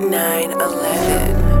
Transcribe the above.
9 11.